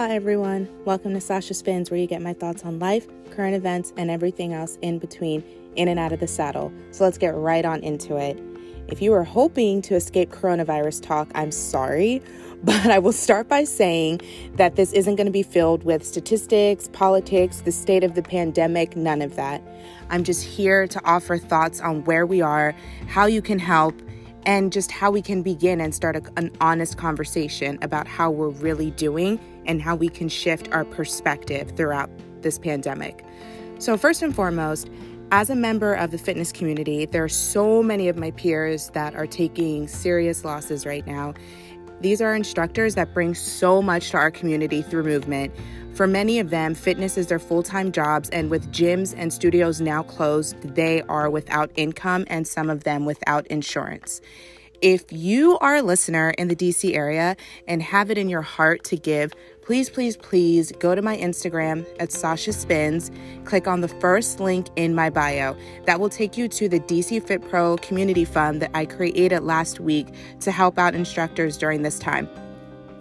Aloha, everyone. Welcome to Sasha Spins, where you get my thoughts on life, current events, and everything else in between, in and out of the saddle. So let's get right on into it. If you were hoping to escape coronavirus talk, I'm sorry, but I will start by saying that this isn't going to be filled with statistics, politics, the state of the pandemic, none of that. I'm just here to offer thoughts on where we are, how you can help, and just how we can begin and start a, an honest conversation about how we're really doing and how we can shift our perspective throughout this pandemic. So, first and foremost, as a member of the fitness community, there are so many of my peers that are taking serious losses right now. These are instructors that bring so much to our community through movement. For many of them, fitness is their full time jobs, and with gyms and studios now closed, they are without income and some of them without insurance. If you are a listener in the DC area and have it in your heart to give, please, please, please go to my Instagram at Sasha Spins. Click on the first link in my bio. That will take you to the DC Fit Pro Community Fund that I created last week to help out instructors during this time.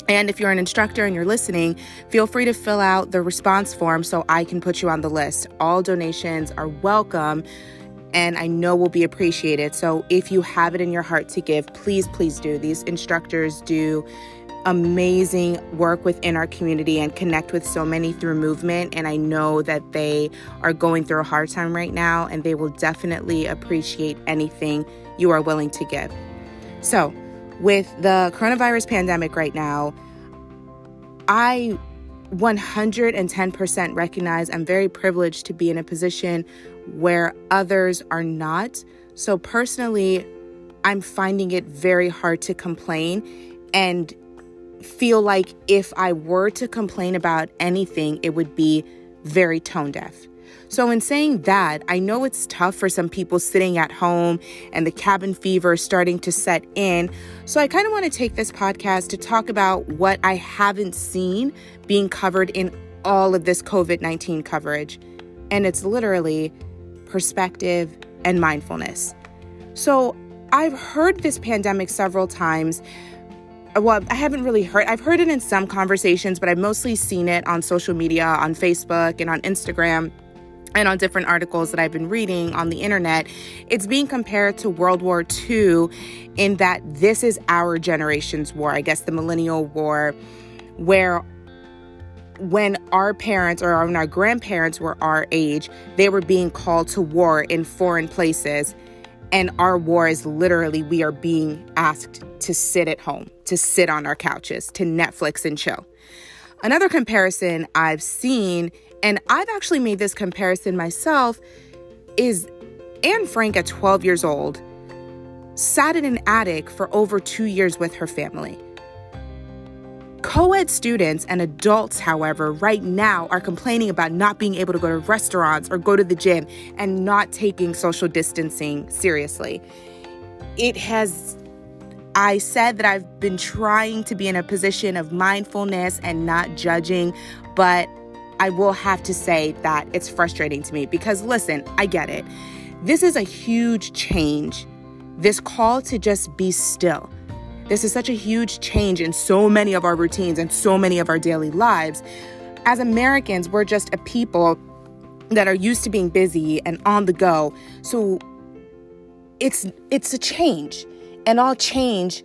And if you're an instructor and you're listening, feel free to fill out the response form so I can put you on the list. All donations are welcome and I know will be appreciated. So if you have it in your heart to give, please, please do. These instructors do amazing work within our community and connect with so many through movement. And I know that they are going through a hard time right now, and they will definitely appreciate anything you are willing to give. So, with the coronavirus pandemic right now, I 110% recognize I'm very privileged to be in a position where others are not. So, personally, I'm finding it very hard to complain and feel like if I were to complain about anything, it would be very tone deaf. So, in saying that, I know it's tough for some people sitting at home and the cabin fever starting to set in. So, I kind of want to take this podcast to talk about what I haven't seen being covered in all of this COVID 19 coverage. And it's literally perspective and mindfulness. So, I've heard this pandemic several times well, I haven't really heard, I've heard it in some conversations, but I've mostly seen it on social media, on Facebook and on Instagram and on different articles that I've been reading on the internet, it's being compared to World War II in that this is our generation's war, I guess the millennial war, where when our parents or when our grandparents were our age, they were being called to war in foreign places. And our war is literally we are being asked to sit at home, to sit on our couches, to Netflix and chill. Another comparison I've seen and I've actually made this comparison myself is Anne Frank at 12 years old sat in an attic for over 2 years with her family. Co ed students and adults, however, right now are complaining about not being able to go to restaurants or go to the gym and not taking social distancing seriously. It has, I said that I've been trying to be in a position of mindfulness and not judging, but I will have to say that it's frustrating to me because, listen, I get it. This is a huge change. This call to just be still. This is such a huge change in so many of our routines and so many of our daily lives. As Americans, we're just a people that are used to being busy and on the go. So it's it's a change. And all change,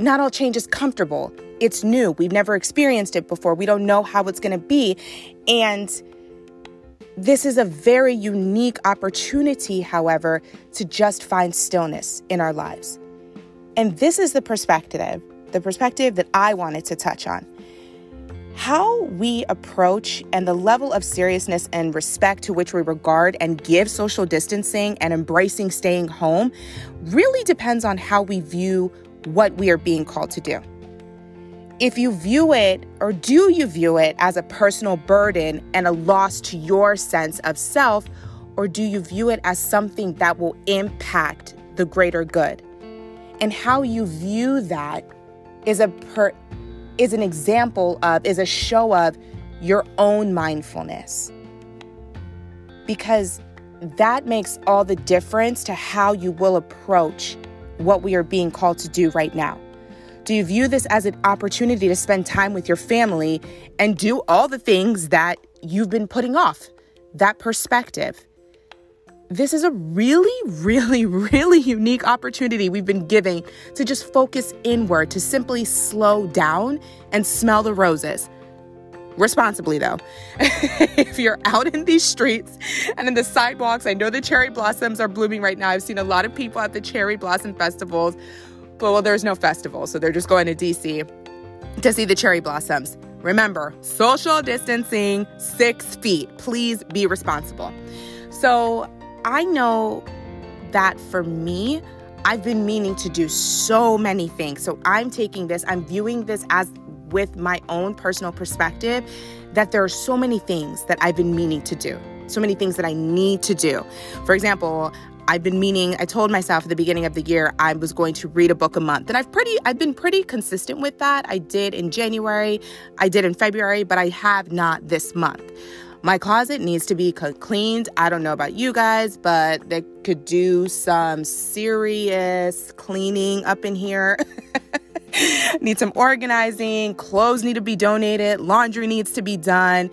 not all change is comfortable. It's new. We've never experienced it before. We don't know how it's going to be. And this is a very unique opportunity, however, to just find stillness in our lives. And this is the perspective, the perspective that I wanted to touch on. How we approach and the level of seriousness and respect to which we regard and give social distancing and embracing staying home really depends on how we view what we are being called to do if you view it or do you view it as a personal burden and a loss to your sense of self, or do you view it as something that will impact the greater good? And how you view that is a per, is an example of is a show of your own mindfulness. Because that makes all the difference to how you will approach what we are being called to do right now. Do you view this as an opportunity to spend time with your family and do all the things that you've been putting off? That perspective. This is a really, really, really unique opportunity we've been giving to just focus inward, to simply slow down and smell the roses responsibly though. if you're out in these streets and in the sidewalks, I know the cherry blossoms are blooming right now. I've seen a lot of people at the cherry blossom festivals but well, there's no festival, so they're just going to DC to see the cherry blossoms. Remember, social distancing, six feet. Please be responsible. So I know that for me, I've been meaning to do so many things. So I'm taking this, I'm viewing this as with my own personal perspective that there are so many things that I've been meaning to do, so many things that I need to do. For example, I've been meaning I told myself at the beginning of the year I was going to read a book a month. And I've pretty I've been pretty consistent with that. I did in January, I did in February, but I have not this month. My closet needs to be cleaned. I don't know about you guys, but they could do some serious cleaning up in here. need some organizing, clothes need to be donated, laundry needs to be done.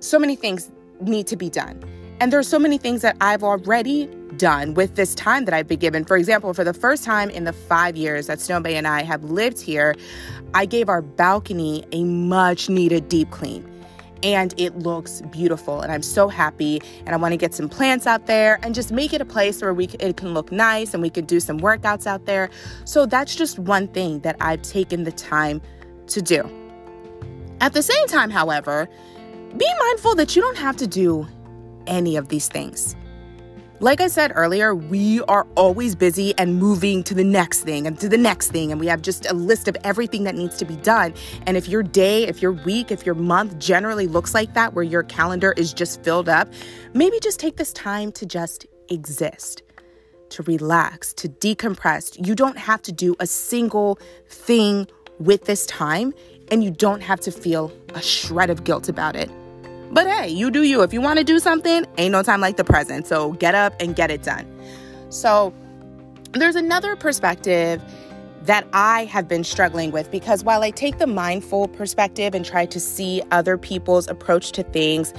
So many things need to be done. And there's so many things that I've already done with this time that I've been given. For example, for the first time in the five years that Snow Bay and I have lived here, I gave our balcony a much needed deep clean. And it looks beautiful, and I'm so happy. And I want to get some plants out there and just make it a place where we it can look nice and we can do some workouts out there. So that's just one thing that I've taken the time to do. At the same time, however, be mindful that you don't have to do any of these things. Like I said earlier, we are always busy and moving to the next thing and to the next thing. And we have just a list of everything that needs to be done. And if your day, if your week, if your month generally looks like that, where your calendar is just filled up, maybe just take this time to just exist, to relax, to decompress. You don't have to do a single thing with this time, and you don't have to feel a shred of guilt about it. But hey, you do you. If you want to do something, ain't no time like the present. So get up and get it done. So there's another perspective that I have been struggling with because while I take the mindful perspective and try to see other people's approach to things,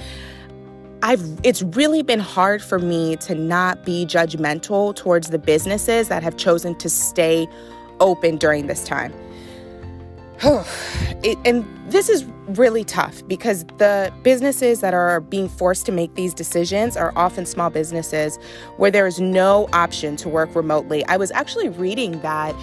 I've it's really been hard for me to not be judgmental towards the businesses that have chosen to stay open during this time. It, and this is really tough because the businesses that are being forced to make these decisions are often small businesses where there is no option to work remotely. I was actually reading that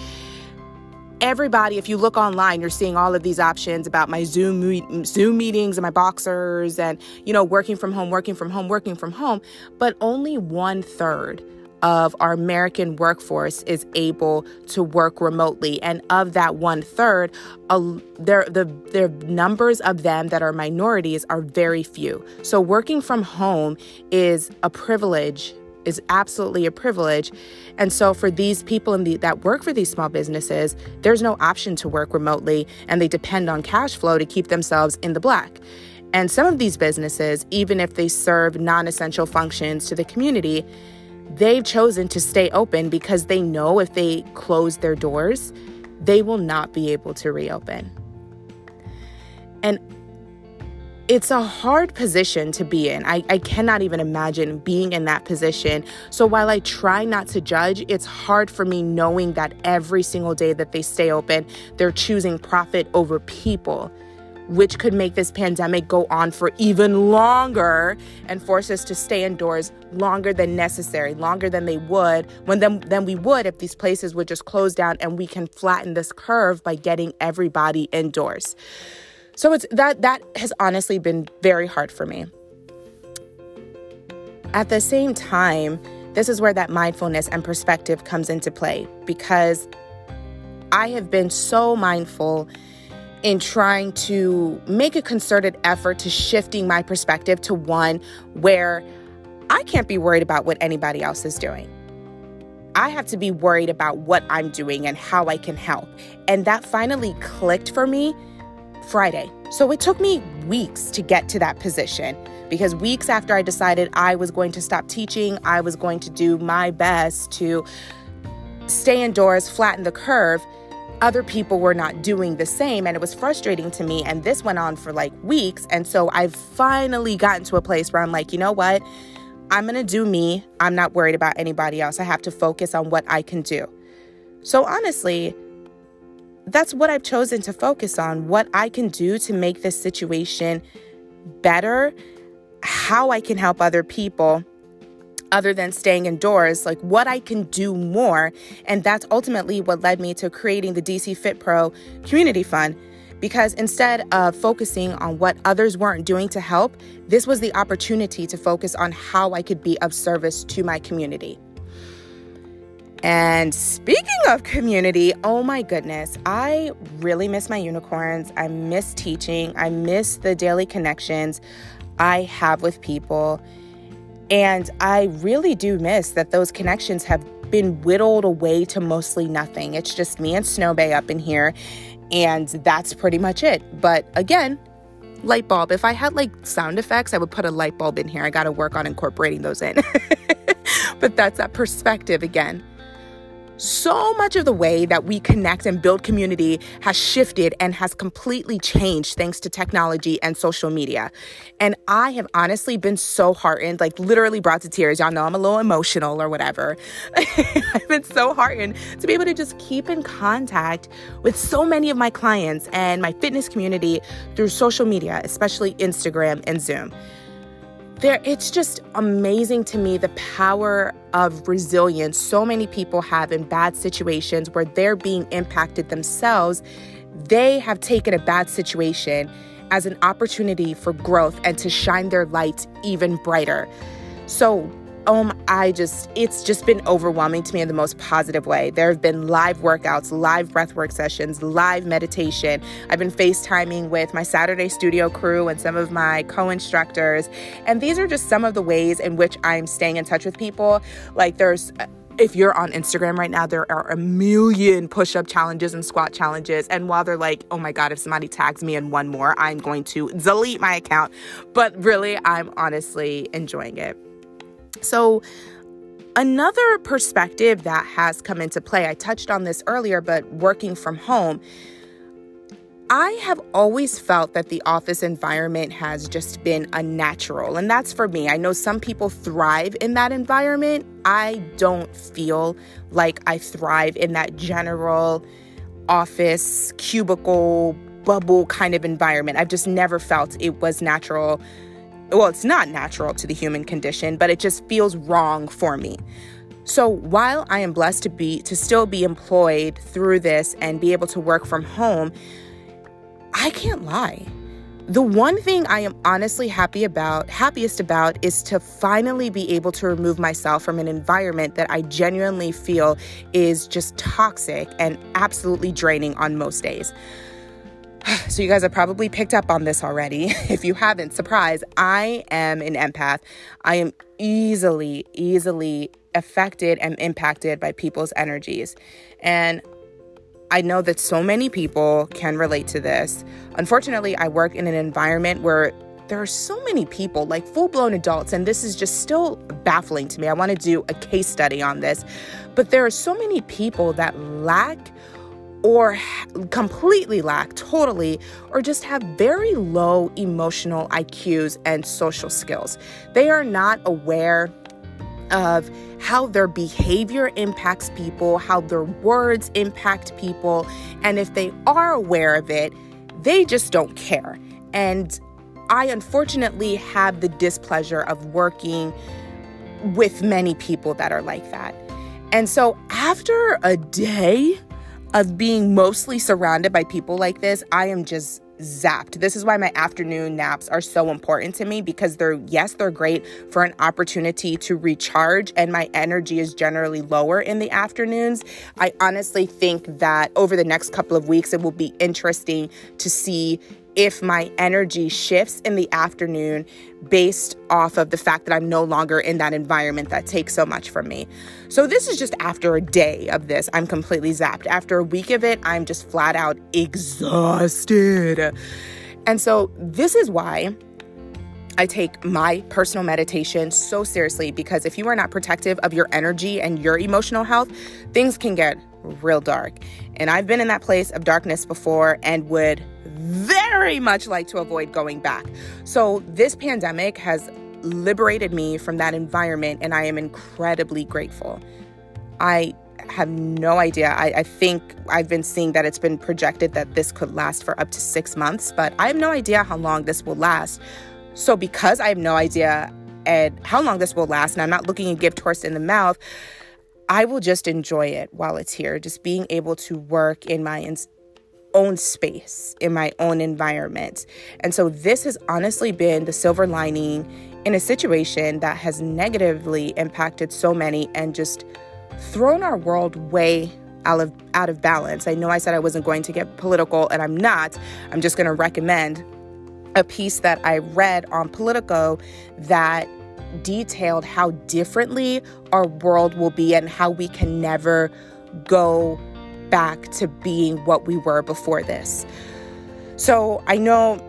everybody if you look online you're seeing all of these options about my zoom zoom meetings and my boxers and you know working from home working from home working from home but only one third of our American workforce is able to work remotely. And of that one third, uh, there, the, the numbers of them that are minorities are very few. So working from home is a privilege is absolutely a privilege. And so for these people the, that work for these small businesses, there's no option to work remotely and they depend on cash flow to keep themselves in the black. And some of these businesses, even if they serve non essential functions to the community, they've chosen to stay open because they know if they close their doors, they will not be able to reopen. And it's a hard position to be in. I, I cannot even imagine being in that position. So while I try not to judge, it's hard for me knowing that every single day that they stay open, they're choosing profit over people which could make this pandemic go on for even longer and force us to stay indoors longer than necessary, longer than they would when then than we would if these places would just close down and we can flatten this curve by getting everybody indoors. So it's that that has honestly been very hard for me. At the same time, this is where that mindfulness and perspective comes into play because I have been so mindful in trying to make a concerted effort to shifting my perspective to one where I can't be worried about what anybody else is doing. I have to be worried about what I'm doing and how I can help. And that finally clicked for me Friday. So it took me weeks to get to that position because weeks after I decided I was going to stop teaching, I was going to do my best to stay indoors, flatten the curve other people were not doing the same and it was frustrating to me and this went on for like weeks and so I've finally gotten to a place where I'm like, you know what? I'm going to do me. I'm not worried about anybody else. I have to focus on what I can do. So honestly, that's what I've chosen to focus on, what I can do to make this situation better, how I can help other people other than staying indoors, like what I can do more. And that's ultimately what led me to creating the DC Fit Pro Community Fund. Because instead of focusing on what others weren't doing to help, this was the opportunity to focus on how I could be of service to my community. And speaking of community, oh my goodness, I really miss my unicorns. I miss teaching. I miss the daily connections I have with people. And I really do miss that those connections have been whittled away to mostly nothing. It's just me and Snow Bay up in here, and that's pretty much it. But again, light bulb. If I had like sound effects, I would put a light bulb in here. I got to work on incorporating those in. but that's that perspective again so much of the way that we connect and build community has shifted and has completely changed thanks to technology and social media. And I have honestly been so heartened, like literally brought to tears. Y'all know I'm a little emotional or whatever. I've been so heartened to be able to just keep in contact with so many of my clients and my fitness community through social media, especially Instagram and Zoom there it's just amazing to me the power of resilience so many people have in bad situations where they're being impacted themselves. They have taken a bad situation as an opportunity for growth and to shine their light even brighter. So um, I just, it's just been overwhelming to me in the most positive way. There have been live workouts, live breathwork sessions, live meditation. I've been FaceTiming with my Saturday studio crew and some of my co instructors. And these are just some of the ways in which I'm staying in touch with people. Like, there's, if you're on Instagram right now, there are a million push up challenges and squat challenges. And while they're like, oh my God, if somebody tags me in one more, I'm going to delete my account. But really, I'm honestly enjoying it. So, another perspective that has come into play, I touched on this earlier, but working from home. I have always felt that the office environment has just been unnatural, and that's for me. I know some people thrive in that environment. I don't feel like I thrive in that general office, cubicle, bubble kind of environment. I've just never felt it was natural well, it's not natural to the human condition, but it just feels wrong for me. So while I am blessed to be to still be employed through this and be able to work from home, I can't lie. The one thing I am honestly happy about, happiest about is to finally be able to remove myself from an environment that I genuinely feel is just toxic and absolutely draining on most days. So, you guys have probably picked up on this already. If you haven't, surprise, I am an empath. I am easily, easily affected and impacted by people's energies. And I know that so many people can relate to this. Unfortunately, I work in an environment where there are so many people, like full blown adults, and this is just still baffling to me. I want to do a case study on this, but there are so many people that lack or completely lack totally, or just have very low emotional IQs and social skills. They are not aware of how their behavior impacts people, how their words impact people, and if they are aware of it, they just don't care. And I unfortunately have the displeasure of working with many people that are like that. And so after a day of being mostly surrounded by people like this, I am just zapped. This is why my afternoon naps are so important to me because they're, yes, they're great for an opportunity to recharge, and my energy is generally lower in the afternoons. I honestly think that over the next couple of weeks, it will be interesting to see if my energy shifts in the afternoon based off of the fact that I'm no longer in that environment that takes so much from me. So, this is just after a day of this. I'm completely zapped. After a week of it, I'm just flat out exhausted. And so, this is why I take my personal meditation so seriously because if you are not protective of your energy and your emotional health, things can get real dark. And I've been in that place of darkness before and would very much like to avoid going back. So, this pandemic has liberated me from that environment, and I am incredibly grateful. I have no idea. I, I, think I've been seeing that it's been projected that this could last for up to six months, but I have no idea how long this will last. So, because I have no idea at how long this will last, and I'm not looking a gift horse in the mouth, I will just enjoy it while it's here. Just being able to work in my in- own space, in my own environment. And so, this has honestly been the silver lining in a situation that has negatively impacted so many and just thrown our world way out of out of balance. I know I said I wasn't going to get political and I'm not. I'm just going to recommend a piece that I read on Politico that detailed how differently our world will be and how we can never go back to being what we were before this. So I know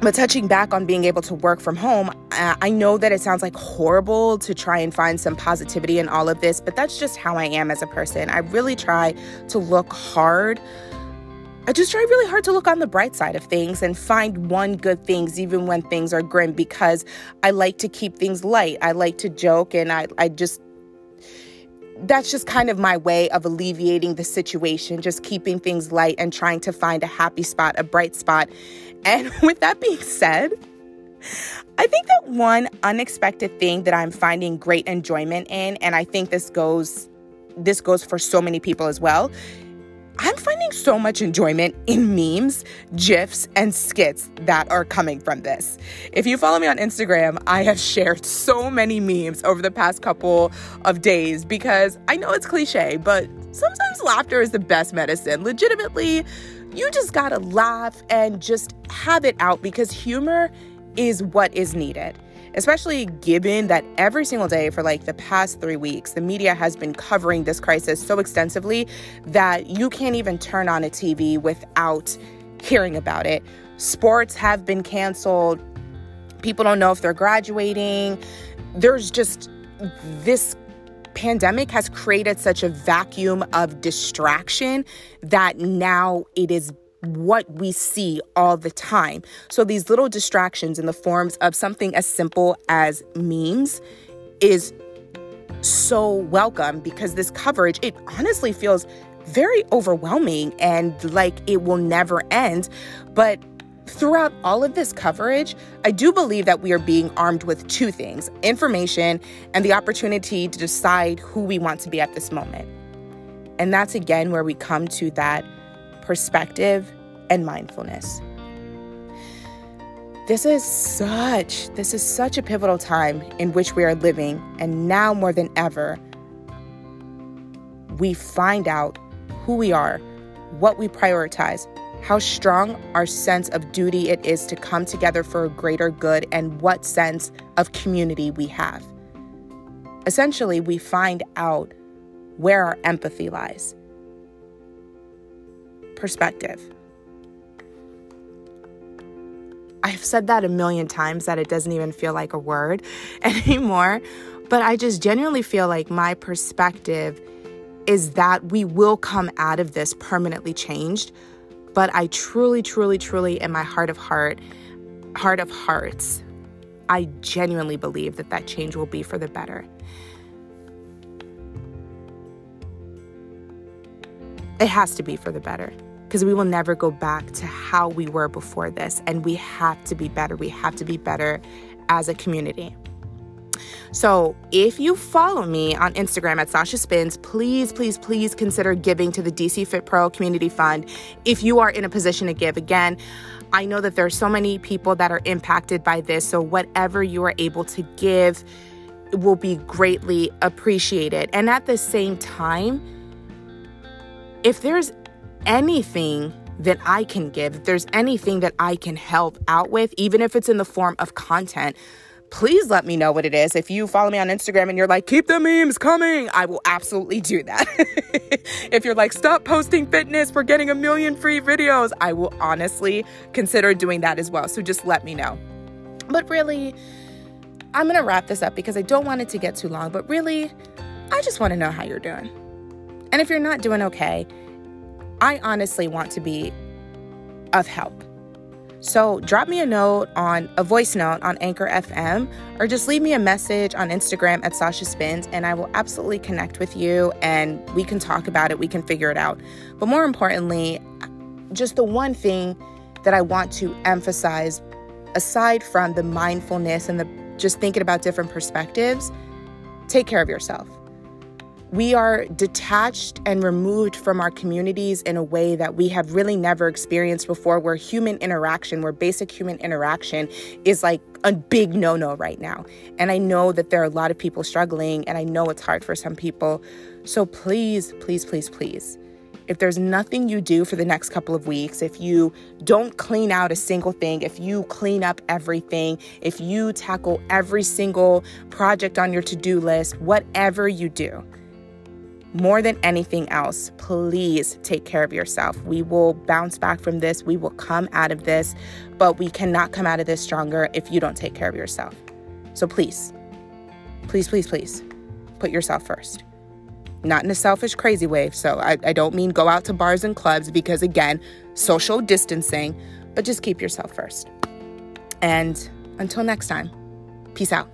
but touching back on being able to work from home, I know that it sounds like horrible to try and find some positivity in all of this, but that's just how I am as a person. I really try to look hard. I just try really hard to look on the bright side of things and find one good things even when things are grim because I like to keep things light. I like to joke and I, I just that's just kind of my way of alleviating the situation, just keeping things light and trying to find a happy spot, a bright spot. And with that being said, I think that one unexpected thing that I'm finding great enjoyment in and I think this goes this goes for so many people as well I'm finding so much enjoyment in memes, GIFs, and skits that are coming from this. If you follow me on Instagram, I have shared so many memes over the past couple of days because I know it's cliche, but sometimes laughter is the best medicine. Legitimately, you just gotta laugh and just have it out because humor is what is needed especially given that every single day for like the past three weeks, the media has been covering this crisis so extensively that you can't even turn on a TV without hearing about it. Sports have been canceled. People don't know if they're graduating. There's just this pandemic has created such a vacuum of distraction that now it is what we see all the time. So these little distractions in the forms of something as simple as memes is so welcome because this coverage it honestly feels very overwhelming and like it will never end. But throughout all of this coverage, I do believe that we are being armed with two things information and the opportunity to decide who we want to be at this moment. And that's again where we come to that perspective and mindfulness. This is such this is such a pivotal time in which we are living and now more than ever we find out who we are, what we prioritize, how strong our sense of duty it is to come together for a greater good and what sense of community we have. Essentially, we find out where our empathy lies perspective. I've said that a million times that it doesn't even feel like a word anymore. But I just genuinely feel like my perspective is that we will come out of this permanently changed. But I truly, truly, truly, in my heart of heart, heart of hearts, I genuinely believe that that change will be for the better. It has to be for the better because we will never go back to how we were before this. And we have to be better. We have to be better as a community. So, if you follow me on Instagram at Sasha Spins, please, please, please consider giving to the DC Fit Pro Community Fund if you are in a position to give. Again, I know that there are so many people that are impacted by this. So, whatever you are able to give will be greatly appreciated. And at the same time, if there's anything that I can give, if there's anything that I can help out with, even if it's in the form of content, please let me know what it is. If you follow me on Instagram and you're like, keep the memes coming, I will absolutely do that. if you're like, stop posting fitness, we're getting a million free videos, I will honestly consider doing that as well. So just let me know. But really, I'm to wrap this up because I don't want it to get too long. But really, I just want to know how you're doing. And if you're not doing okay, I honestly want to be of help. So drop me a note on a voice note on Anchor FM or just leave me a message on Instagram at Sasha Spins and I will absolutely connect with you and we can talk about it. We can figure it out. But more importantly, just the one thing that I want to emphasize aside from the mindfulness and the just thinking about different perspectives, take care of yourself we are detached and removed from our communities in a way that we have really never experienced before, where human interaction, where basic human interaction is like a big no no right now. And I know that there are a lot of people struggling, and I know it's hard for some people. So please, please, please, please. If there's nothing you do for the next couple of weeks, if you don't clean out a single thing, if you clean up everything, if you tackle every single project on your to do list, whatever you do, more than anything else, please take care of yourself. We will bounce back from this. We will come out of this, but we cannot come out of this stronger if you don't take care of yourself. So please, please, please, please put yourself first. Not in a selfish, crazy way. So I, I don't mean go out to bars and clubs because, again, social distancing, but just keep yourself first. And until next time, peace out.